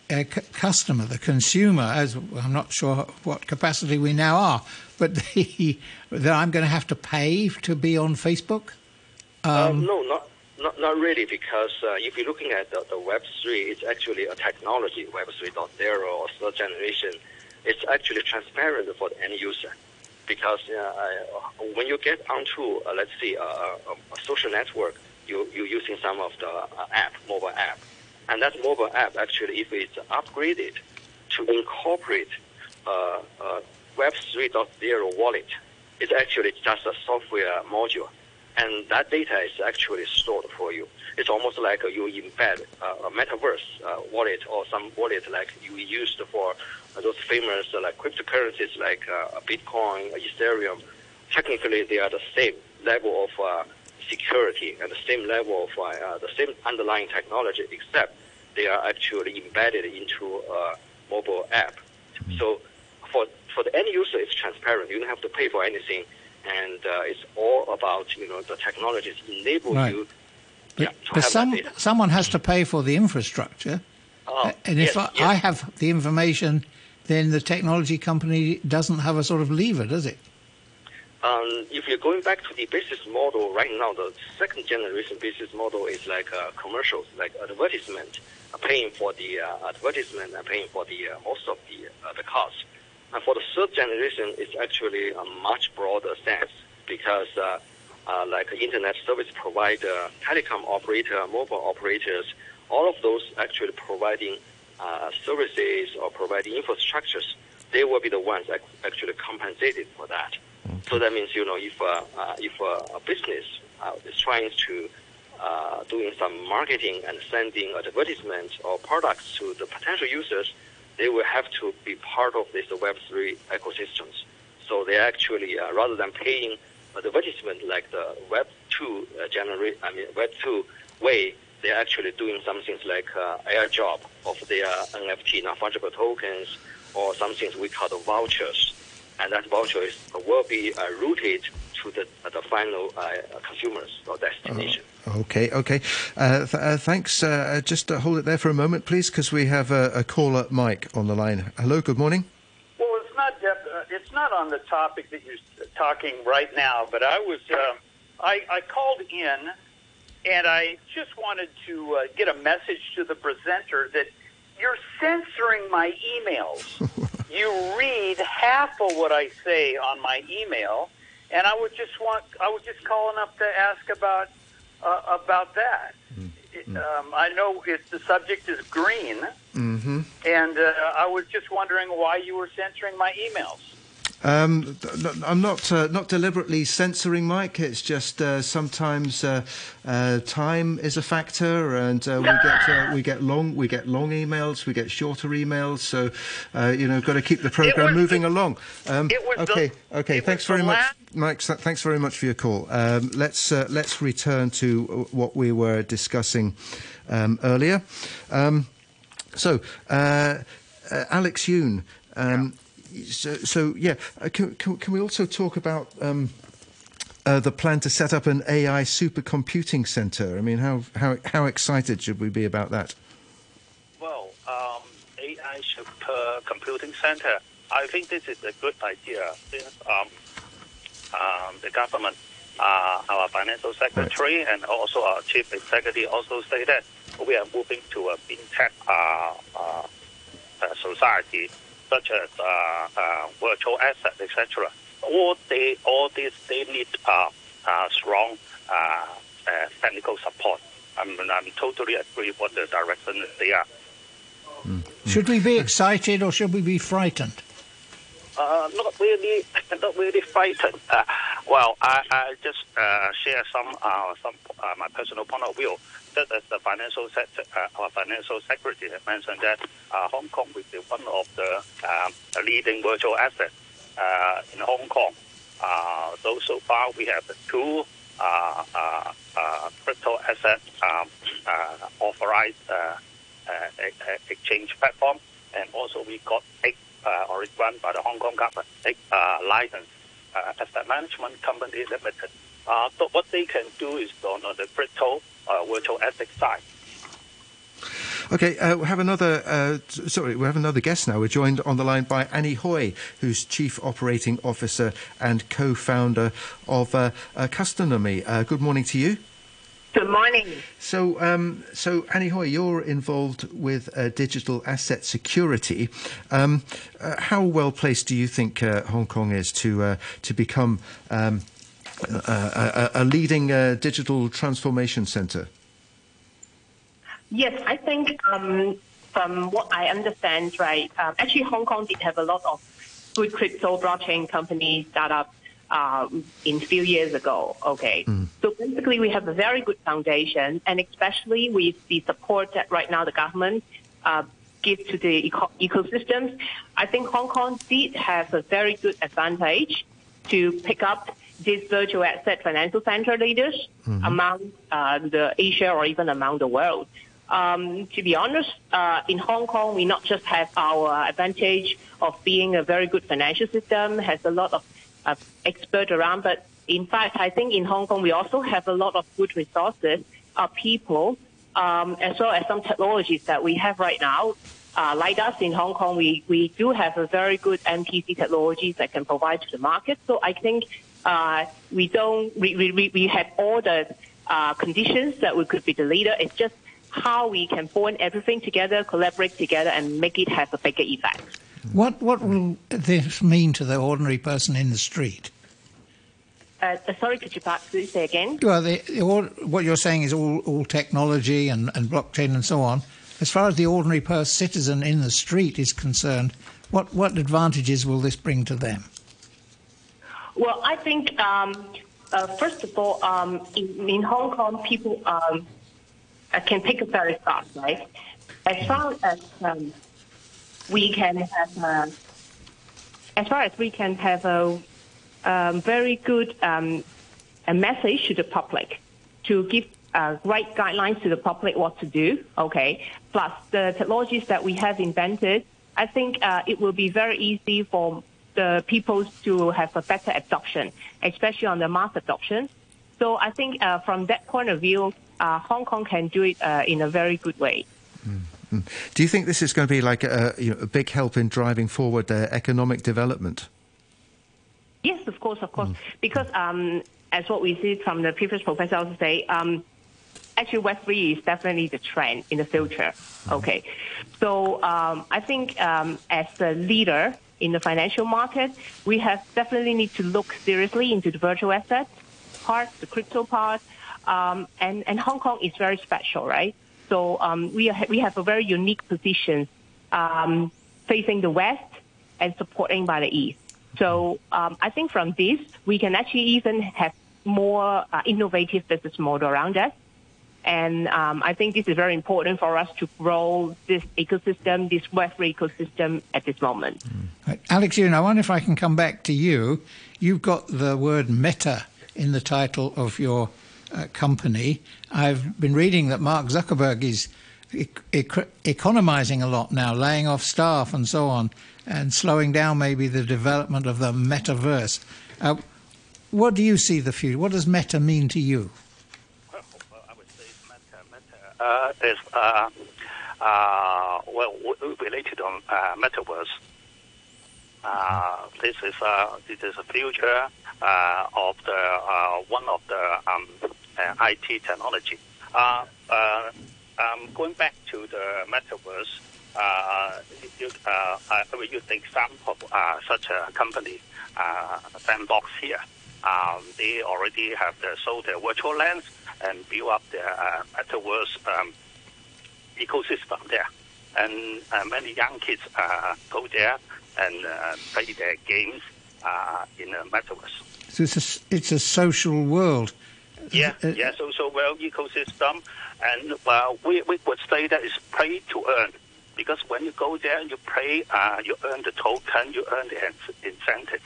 uh, c- customer, the consumer, as I'm not sure what capacity we now are, but [LAUGHS] the, that I'm going to have to pay to be on Facebook? Um, no, not, not not really, because uh, if you're looking at the, the Web three, it's actually a technology. Web 3.0 or third generation, it's actually transparent for the end user, because uh, I, when you get onto, uh, let's see, a, a, a social network, you you're using some of the uh, app, mobile app, and that mobile app actually, if it's upgraded to incorporate uh, uh, Web 3.0 wallet, it's actually just a software module. And that data is actually stored for you. It's almost like you embed uh, a metaverse uh, wallet or some wallet like you used for those famous uh, like cryptocurrencies like uh, Bitcoin, Ethereum. Technically, they are the same level of uh, security and the same level of uh, uh, the same underlying technology, except they are actually embedded into a mobile app. So for for the end user, it's transparent. You don't have to pay for anything and uh, it's all about you know the technologies enable Right. you. But, yeah, but some, someone has to pay for the infrastructure. Oh, and if yes, I, yes. I have the information, then the technology company doesn't have a sort of lever, does it? Um, if you're going back to the business model right now, the second generation business model is like uh, commercials, like advertisement, uh, paying for the uh, advertisement and paying for the uh, most of the uh, the cost. And for the third generation, it's actually a much broader sense because uh, like internet service provider, telecom operator, mobile operators, all of those actually providing uh, services or providing infrastructures, they will be the ones that actually compensated for that. So that means you know if uh, uh, if uh, a business uh, is trying to uh, doing some marketing and sending advertisements or products to the potential users, they will have to be part of this Web3 ecosystems. So they actually, uh, rather than paying advertisement like the Web2 uh, generate, I mean Web2 way, they're actually doing some things like uh, airdrop of their NFT non-fungible tokens or some things we call the vouchers. And that voucher is, will be uh, routed to the, the final uh, consumers or destination. Okay, okay. Uh, th- uh, thanks. Uh, just uh, hold it there for a moment, please, because we have a, a caller, Mike, on the line. Hello, good morning. Well, it's not uh, it's not on the topic that you're talking right now, but I was uh, I, I called in and I just wanted to uh, get a message to the presenter that you're censoring my emails. [LAUGHS] you read half of what I say on my email, and I would just want I was just calling up to ask about uh, about that. Um, I know it, the subject is green, Mm-hmm. and uh, I was just wondering why you were censoring my emails. Um, I'm not uh, not deliberately censoring Mike. It's just uh, sometimes uh, uh, time is a factor, and uh, we get uh, we get long we get long emails, we get shorter emails. So uh, you know, got to keep the program moving along. Um, was the- okay, okay. Thanks very much, Mike. Thanks very much for your call. Um, let's uh, let's return to what we were discussing um, earlier. Um, so, uh, uh, Alex Yuen. Um, so, so, yeah, uh, can, can, can we also talk about um, uh, the plan to set up an AI supercomputing center? I mean, how, how, how excited should we be about that? Well, um, AI supercomputing center. I think this is a good idea. Since, um, um, the government, uh, our financial secretary, and also our chief executive also say that we are moving to a fintech uh, uh, uh, society, such as uh, uh, virtual assets, etc. All they, all this, they need uh, uh, strong uh, uh, technical support. I'm, I'm totally agree with what the direction they are. Should we be excited or should we be frightened? Uh, not really, [LAUGHS] not really frightened. Uh, well, I, I just uh, share some uh, some uh, my personal point of view. That as the financial sector, uh, our financial secretary had mentioned that uh, Hong Kong will be one of the um, leading virtual assets uh, in Hong Kong. Though so far we have two crypto asset um, authorized exchange platform, and also we got eight or it's run by the Hong Kong government, eight license uh, asset management company limited. So what they can do is on the crypto uh, virtual asset side. Okay, uh, we have another. Uh, sorry, we have another guest now. We're joined on the line by Annie Hoy, who's Chief Operating Officer and co-founder of uh, uh, Custonomy. Uh, good morning to you. Good morning. So, um, so Annie Hoy, you're involved with uh, digital asset security. Um, uh, how well placed do you think uh, Hong Kong is to uh, to become um, a, a, a leading uh, digital transformation centre? Yes, I think um, from what I understand, right, um, actually Hong Kong did have a lot of good crypto blockchain companies startup um, in few years ago. Okay, so basically we have a very good foundation, and especially with the support that right now the government uh, gives to the eco- ecosystems, I think Hong Kong did have a very good advantage to pick up these virtual asset financial center leaders among uh, the Asia or even among the world. Um, to be honest, uh, in Hong Kong, we not just have our advantage of being a very good financial system, has a lot of uh, expert around, but in fact, I think in Hong Kong, we also have a lot of good resources, uh, people, um, as well as some technologies that we have right now. Uh, like us in Hong Kong, we, we do have a very good MPC technologies that can provide to the market. So I think uh, we don't we, we, we- have all the uh, conditions that we could be the leader. It's just how we can bond everything together, collaborate together, and make it have a bigger effect. What what will this mean to the ordinary person in the street? Uh, uh, sorry, could you perhaps please say again? Well, the, all, what you're saying is all, all technology and, and blockchain and so on. As far as the ordinary per citizen in the street is concerned, what, what advantages will this bring to them? Well, I think um, uh, first of all, um, in, in Hong Kong, people um, uh, can pick up very fast, right? As far as um, we can have, uh, as far as we can have a um, very good um, a message to the public to give uh, right guidelines to the public what to do. Okay, plus the technologies that we have invented, I think uh, it will be very easy for the people to have a better adoption, especially on the mass adoption. So I think uh, from that point of view, uh, Hong Kong can do it uh, in a very good way. Mm. Do you think this is going to be like a, you know, a big help in driving forward uh, economic development? Yes, of course, of course. Because um, as what we see from the previous professor also say, um, actually Web three is definitely the trend in the future. Okay, so um, I think um, as a leader in the financial market, we have definitely need to look seriously into the virtual assets part, the crypto part, um, and and Hong Kong is very special, right? So um, we are, we have a very unique position um, facing the west and supporting by the east. So um, I think from this we can actually even have more uh, innovative business model around us. And um, I think this is very important for us to grow this ecosystem, this Web3 ecosystem at this moment. Right. Alex Yuen, I wonder if I can come back to you. You've got the word meta in the title of your uh, company. I've been reading that Mark Zuckerberg is economizing a lot now, laying off staff and so on, and slowing down maybe the development of the metaverse. Uh, what do you see the future? What does meta mean to you? Uh, is uh, uh, well related on uh, metaverse. Uh, this is uh, this is a future of the one of the um, IT technology. Um, going back to the metaverse, uh, you, uh, I will use the example of uh, such a company, Sandbox here. Um, they already have the, sold their virtual lands and build up their uh, metaverse um, ecosystem there. And uh, many young kids uh, go there and uh, play their games uh, in the metaverse. So it's a, it's a social world. Yeah, yeah, social world ecosystem. And well, we, we would say that it's pay to earn. Because when you go there, you pay, uh, you earn the token, you earn the incentive.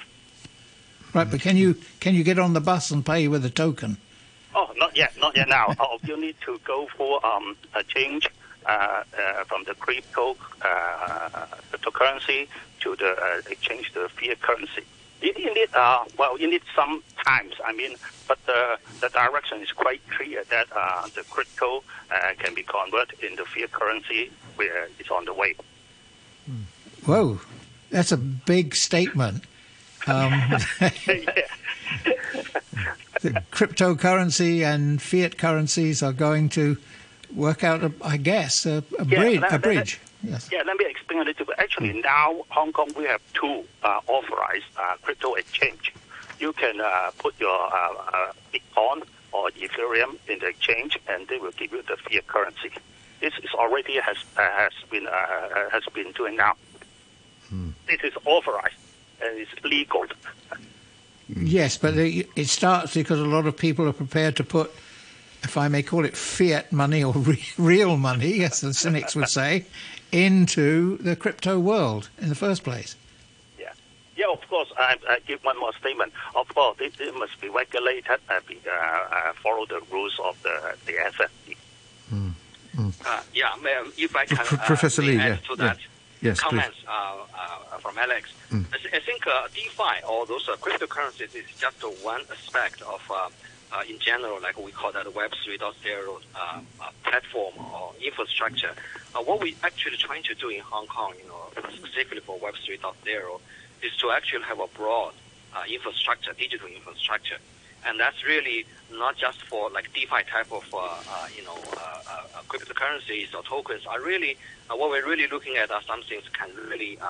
Right, but can you can you get on the bus and pay with a token? Oh, not yet, not yet now. oh, [LAUGHS] you need to go for um, a change uh, uh, from the crypto uh, cryptocurrency to the uh, exchange the fiat currency. You, you need uh, well, you need some times. I mean, but the the direction is quite clear that uh, the crypto uh, can be converted into fiat currency where it's on the way. Whoa, that's a big statement. Um, [LAUGHS] [LAUGHS] the cryptocurrency and fiat currencies are going to work out, a, I guess, a, a, Yeah, bridge. let- a bridge. let- Yeah, let me explain a little bit. Actually, now Hong Kong we have two uh, authorized uh, crypto exchange. You can uh, put your uh, uh, Bitcoin or Ethereum in the exchange, and they will give you the fiat currency. This is already has uh, has been has been doing now. This is authorized and it's legal. Yes, but it it starts because a lot of people are prepared to put, if I may call it fiat money or re- [LAUGHS] real money, as the cynics would say, [LAUGHS] into the crypto world in the first place. Yeah, of course. I, I give one more statement. Of course, it, it must be regulated and be, uh, uh, follow the rules of the the SFC. Uh, yeah, if I can uh, Professor Lee, add yeah, to that yeah. Yes, comments uh, uh, from Alex. Mm. I, th- I think uh, DeFi or those uh, cryptocurrencies is just uh, one aspect of, uh, uh, in general, like we call that Web 3.0 uh, uh, platform or infrastructure. Uh, what we actually trying to do in Hong Kong, you know, specifically for Web 3.0, is to actually have a broad uh, infrastructure, digital infrastructure. And that's really not just for like DeFi type of, uh, uh, you know, uh, uh, cryptocurrencies or tokens. Are really uh, what we're really looking at are some things can really uh,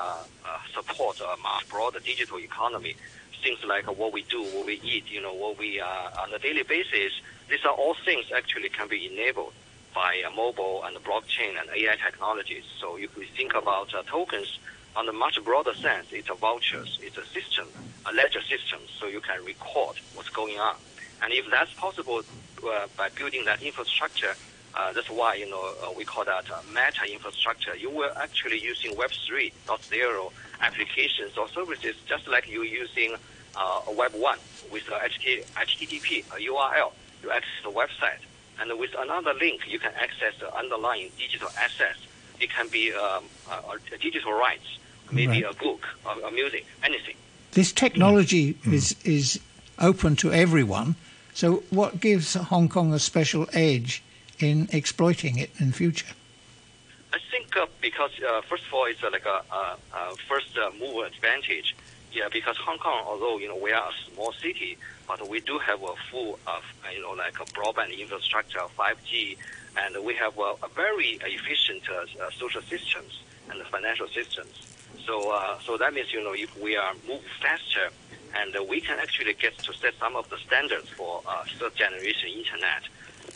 uh, support a much broader digital economy. Things like what we do, what we eat, you know, what we uh, on a daily basis. These are all things actually can be enabled by uh, mobile and blockchain and AI technologies. So if we think about uh, tokens on a much broader sense, it's a vouchers, it's a system, a ledger system, so you can record what's going on. And if that's possible uh, by building that infrastructure, uh, that's why you know uh, we call that uh, meta infrastructure. You were actually using Web 3.0 applications or services, just like you're using uh, Web 1 with HTTP, a URL. You access the website, and with another link, you can access the underlying digital assets. It can be um, uh, digital rights, maybe Right. a book, a, a music, anything. This technology is is open to everyone. So, what gives Hong Kong a special edge in exploiting it in future? I think uh, because uh, first of all, it's uh, like a, a, a first uh, mover advantage. Yeah, because Hong Kong, although you know we are a small city, but we do have a full of you know like a broadband infrastructure, 5G, and we have uh, a very efficient uh, uh, social systems and financial systems. So, uh, so that means you know if we are move faster, and uh, we can actually get to set some of the standards for uh, third generation internet,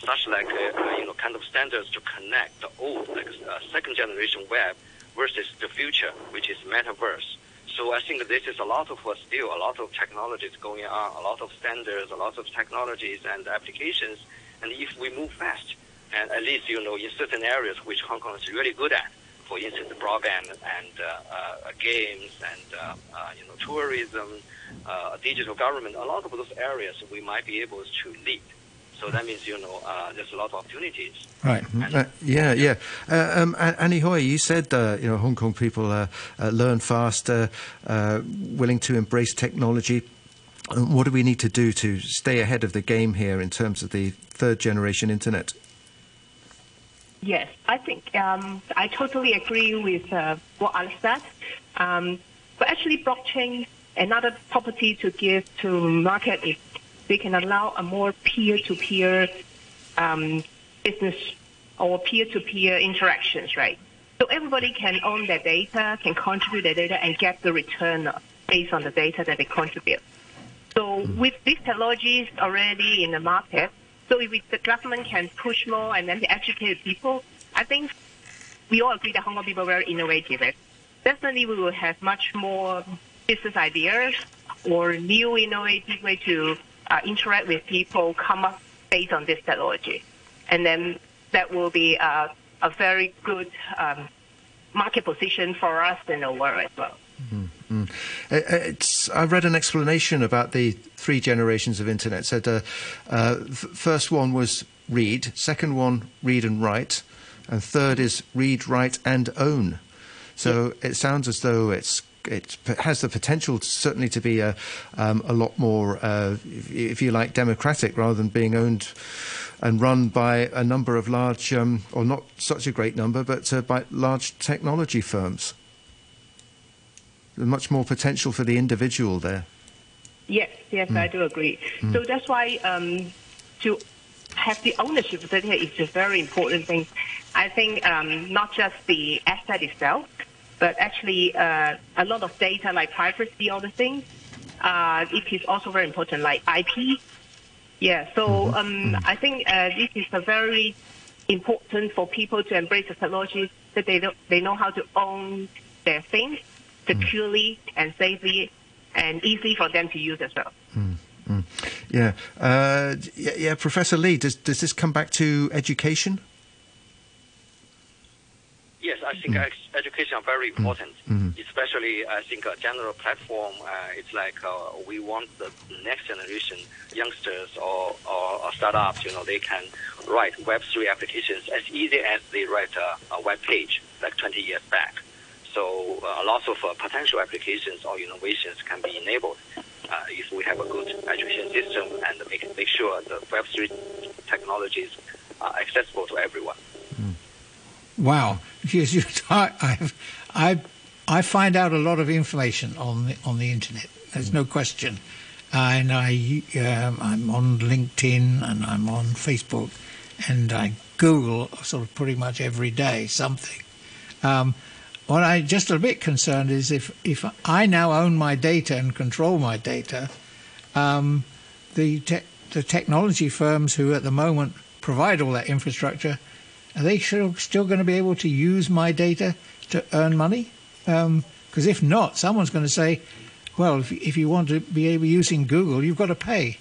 such like uh, uh, you know kind of standards to connect the old like uh, second generation web versus the future, which is metaverse. So I think this is a lot of uh, still a lot of technologies going on, a lot of standards, a lot of technologies and applications. And if we move fast, and at least you know in certain areas which Hong Kong is really good at, for instance, broadband and uh, uh, games and uh, uh, you know tourism, uh, digital government, a lot of those areas we might be able to lead. So that means, you know, uh, there's a lot of opportunities. Right. Uh, yeah, yeah. Uh, um, Annie Hoy, you said, uh, you know, Hong Kong people uh, uh, learn fast, uh, uh, willing to embrace technology. What do we need to do to stay ahead of the game here in terms of the third generation internet? Yes, I think um, I totally agree with uh, what Alex said. Um, but actually, blockchain, another property to give to market is they can allow a more peer-to-peer um, business or peer-to-peer interactions, right? So everybody can own their data, can contribute their data, and get the return based on the data that they contribute. So with these technologies already in the market, so if the government can push more and then educate people, I think we all agree that Hong Kong people are very innovative. Definitely, we will have much more business ideas or new innovative way to uh, interact with people come up based on this technology, and then that will be uh, a very good um, market position for us in the world as well. Mm. Uh, uh, It's, I read an explanation about the three generations of internet. It said uh, uh, first one was read, second one read and write, and third is read, write, and own. So it sounds as though it's it has the potential certainly to be a, um, a lot more, uh, if, if you like, democratic rather than being owned and run by a number of large, um, or not such a great number, but uh, by large technology firms. Much more potential for the individual there. Yes, yes, I do agree. Mm. So that's why um, to have the ownership of data is a very important thing. I think um, not just the asset itself, but actually uh, a lot of data like privacy, all the things, uh, it is also very important, like IP. Yeah, so um, I think uh, this is a very important for people to embrace the technology that they they know how to own their things securely and safely and easy for them to use as well. Mm. Yeah. Uh, yeah, yeah, Professor Lee, does, does this come back to education? Yes, I think ex- education are very important, Mhm. especially I think a general platform. Uh, it's like uh, we want the next generation youngsters or, or, or startups. You know, they can write Web three applications as easy as they write a, a web page like 20 years back. So uh, lots of uh, potential applications or innovations can be enabled uh, if we have a good education system and make make sure the Web three technologies are accessible to everyone. Wow, [LAUGHS] Yes, you- I, I, I, I find out a lot of information on the, on the internet. There's no question, and I um, I'm on LinkedIn and I'm on Facebook, and I Google sort of pretty much every day something. Um, what I'm just a bit concerned is if if I now own my data and control my data, um, the te- the technology firms who at the moment provide all that infrastructure are they still, going to be able to use my data to earn money? Because if not, someone's going to say, well, if, if you want to be able using Google, you've got to pay.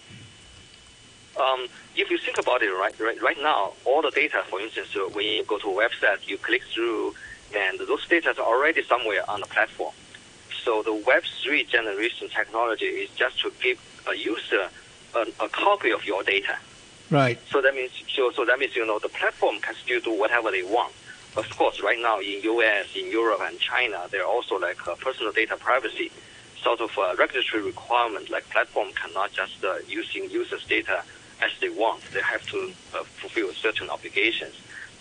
Um, if you think about it, right, right, right now, all the data, for instance, uh, when you go to a website, you click through, and those data are already somewhere on the platform. So the Web3 generation technology is just to give a user a, a copy of your data. Right. So that means, so, so that means, you know, the platform can still do whatever they want. Of course, right now in US, in Europe, and China, there are also like uh, personal data privacy sort of uh, regulatory requirement. Like platform cannot just uh, using users' data as they want. They have to uh, fulfill certain obligations.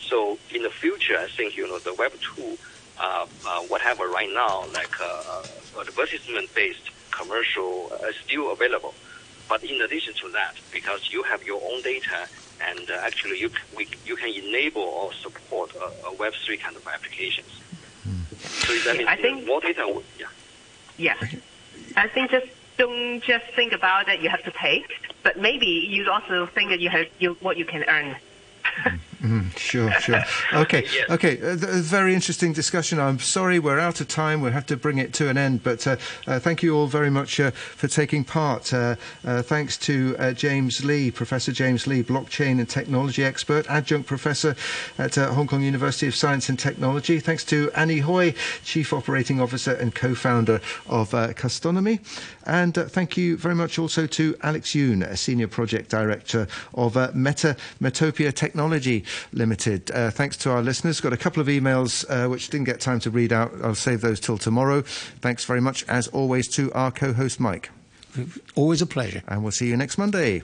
So in the future, I think you know the Web two, uh, uh, whatever right now, like uh, uh, advertisement-based commercial, uh, is still available. But in addition to that, because you have your own data, and uh, actually you we, you can enable or support a, a Web three kind of applications. So that means I think- more data. Yeah. Yes. I think just don't just think about that you have to pay, but maybe you also think that you have you, what you can earn. [LAUGHS] Mm, sure, sure. [LAUGHS] Okay, okay. Uh, a very interesting discussion. I'm sorry we're out of time. We'll have to bring it to an end. But uh, uh, thank you all very much uh, for taking part. Uh, uh, thanks to uh, James Lee, Professor James Lee, blockchain and technology expert, adjunct professor at uh, Hong Kong University of Science and Technology. Thanks to Annie Hoy, Chief Operating Officer and co-founder of uh, Custonomy. And uh, thank you very much also to Alex Yuen, a Senior Project Director of uh, Meta Metopia Technology Limited. Uh, thanks to our listeners. Got a couple of emails uh, which didn't get time to read out. I'll save those till tomorrow. Thanks very much, as always, to our co host, Mike. Always a pleasure. And we'll see you next Monday.